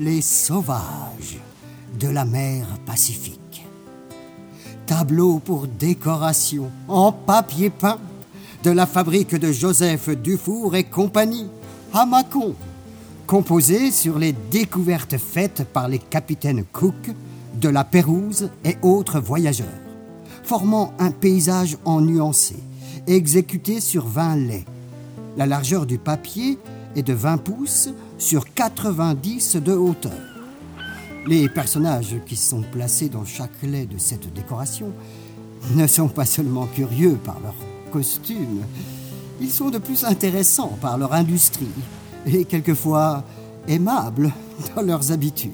Les sauvages de la mer Pacifique. Tableau pour décoration en papier peint de la fabrique de Joseph Dufour et compagnie à Mâcon, composé sur les découvertes faites par les capitaines Cook, de la Pérouse et autres voyageurs, formant un paysage en nuancé, exécuté sur 20 laits. La largeur du papier est de 20 pouces sur 90 de hauteur. Les personnages qui sont placés dans chaque lait de cette décoration ne sont pas seulement curieux par leur costume, ils sont de plus intéressants par leur industrie et quelquefois aimables dans leurs habitudes.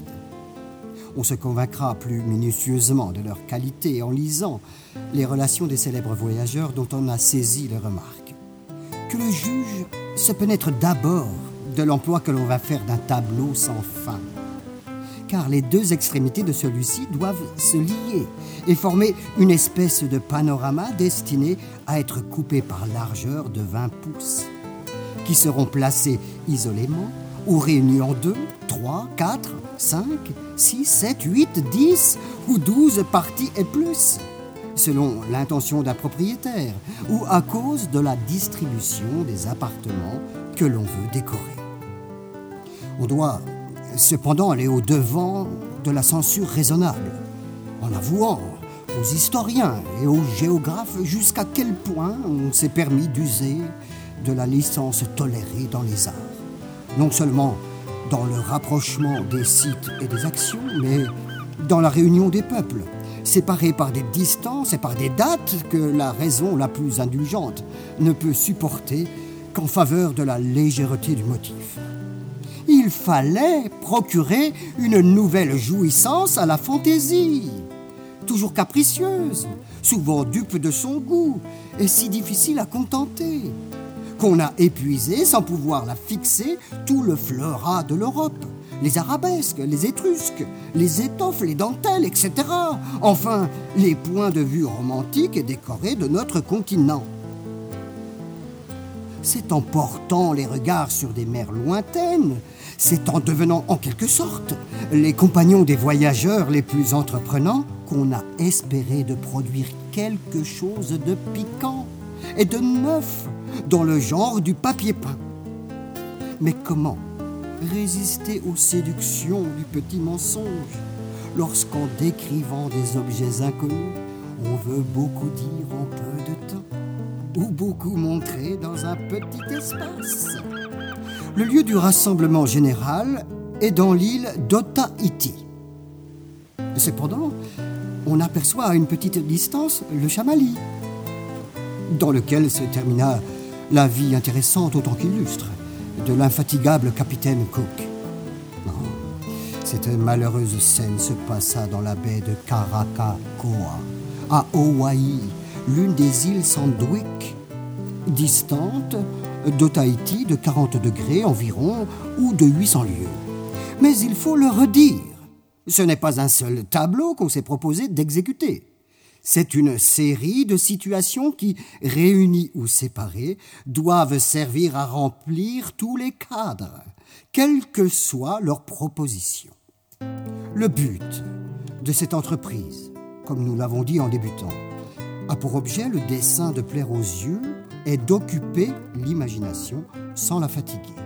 On se convaincra plus minutieusement de leur qualité en lisant les relations des célèbres voyageurs dont on a saisi les remarques. Que le juge se pénètre d'abord l'emploi que l'on va faire d'un tableau sans fin. Car les deux extrémités de celui-ci doivent se lier et former une espèce de panorama destiné à être coupé par largeur de 20 pouces, qui seront placés isolément ou réunis en deux, trois, quatre, cinq, six, sept, huit, dix ou douze parties et plus, selon l'intention d'un propriétaire ou à cause de la distribution des appartements que l'on veut décorer. On doit cependant aller au-devant de la censure raisonnable, en avouant aux historiens et aux géographes jusqu'à quel point on s'est permis d'user de la licence tolérée dans les arts. Non seulement dans le rapprochement des sites et des actions, mais dans la réunion des peuples, séparés par des distances et par des dates que la raison la plus indulgente ne peut supporter qu'en faveur de la légèreté du motif il fallait procurer une nouvelle jouissance à la fantaisie, toujours capricieuse, souvent dupe de son goût, et si difficile à contenter, qu'on a épuisé sans pouvoir la fixer tout le fleurat de l'Europe, les arabesques, les étrusques, les étoffes, les dentelles, etc. Enfin, les points de vue romantiques et décorés de notre continent c'est en portant les regards sur des mers lointaines, c'est en devenant en quelque sorte les compagnons des voyageurs les plus entreprenants qu'on a espéré de produire quelque chose de piquant et de neuf dans le genre du papier peint. Mais comment résister aux séductions du petit mensonge lorsqu'en décrivant des objets inconnus, on veut beaucoup dire en peu de temps ou beaucoup montrer dans un petit espace. Le lieu du rassemblement général est dans l'île d'Otaïti. Cependant, on aperçoit à une petite distance le Chamali, dans lequel se termina la vie intéressante autant qu'illustre de l'infatigable capitaine Cook. cette malheureuse scène se passa dans la baie de Karakakoa, à Hawaï, l'une des îles Sandwich, distante d'Otaïti de 40 degrés environ ou de 800 lieues. Mais il faut le redire, ce n'est pas un seul tableau qu'on s'est proposé d'exécuter. C'est une série de situations qui, réunies ou séparées, doivent servir à remplir tous les cadres, quelle que soit leur proposition. Le but de cette entreprise, comme nous l'avons dit en débutant, a pour objet le dessin de plaire aux yeux et d'occuper l'imagination sans la fatiguer.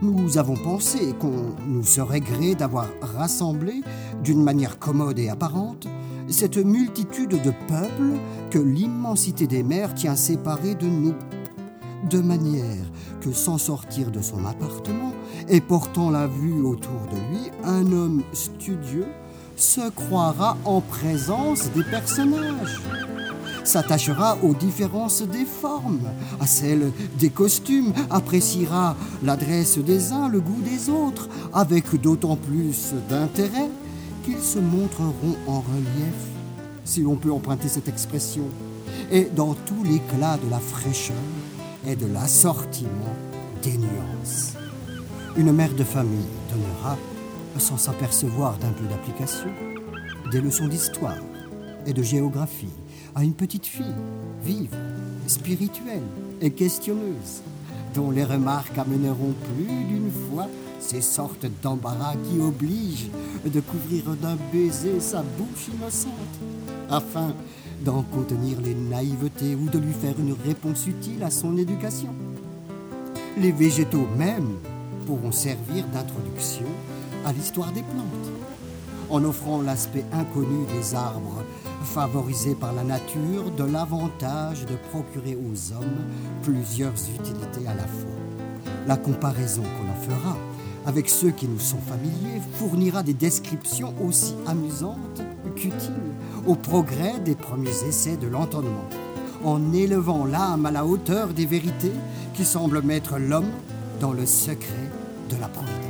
Nous avons pensé qu'on nous serait gré d'avoir rassemblé, d'une manière commode et apparente, cette multitude de peuples que l'immensité des mers tient séparés de nous, de manière que sans sortir de son appartement et portant la vue autour de lui, un homme studieux se croira en présence des personnages, s'attachera aux différences des formes, à celles des costumes, appréciera l'adresse des uns, le goût des autres, avec d'autant plus d'intérêt qu'ils se montreront en relief, si l'on peut emprunter cette expression, et dans tout l'éclat de la fraîcheur et de l'assortiment des nuances. Une mère de famille donnera sans s'apercevoir d'un peu d'application, des leçons d'histoire et de géographie à une petite fille vive, spirituelle et questionneuse, dont les remarques amèneront plus d'une fois ces sortes d'embarras qui obligent de couvrir d'un baiser sa bouche innocente, afin d'en contenir les naïvetés ou de lui faire une réponse utile à son éducation. Les végétaux même pourront servir d'introduction à l'histoire des plantes, en offrant l'aspect inconnu des arbres, favorisés par la nature, de l'avantage de procurer aux hommes plusieurs utilités à la fois. La comparaison qu'on en fera avec ceux qui nous sont familiers fournira des descriptions aussi amusantes qu'utiles au progrès des premiers essais de l'entendement, en élevant l'âme à la hauteur des vérités qui semblent mettre l'homme dans le secret de la providence.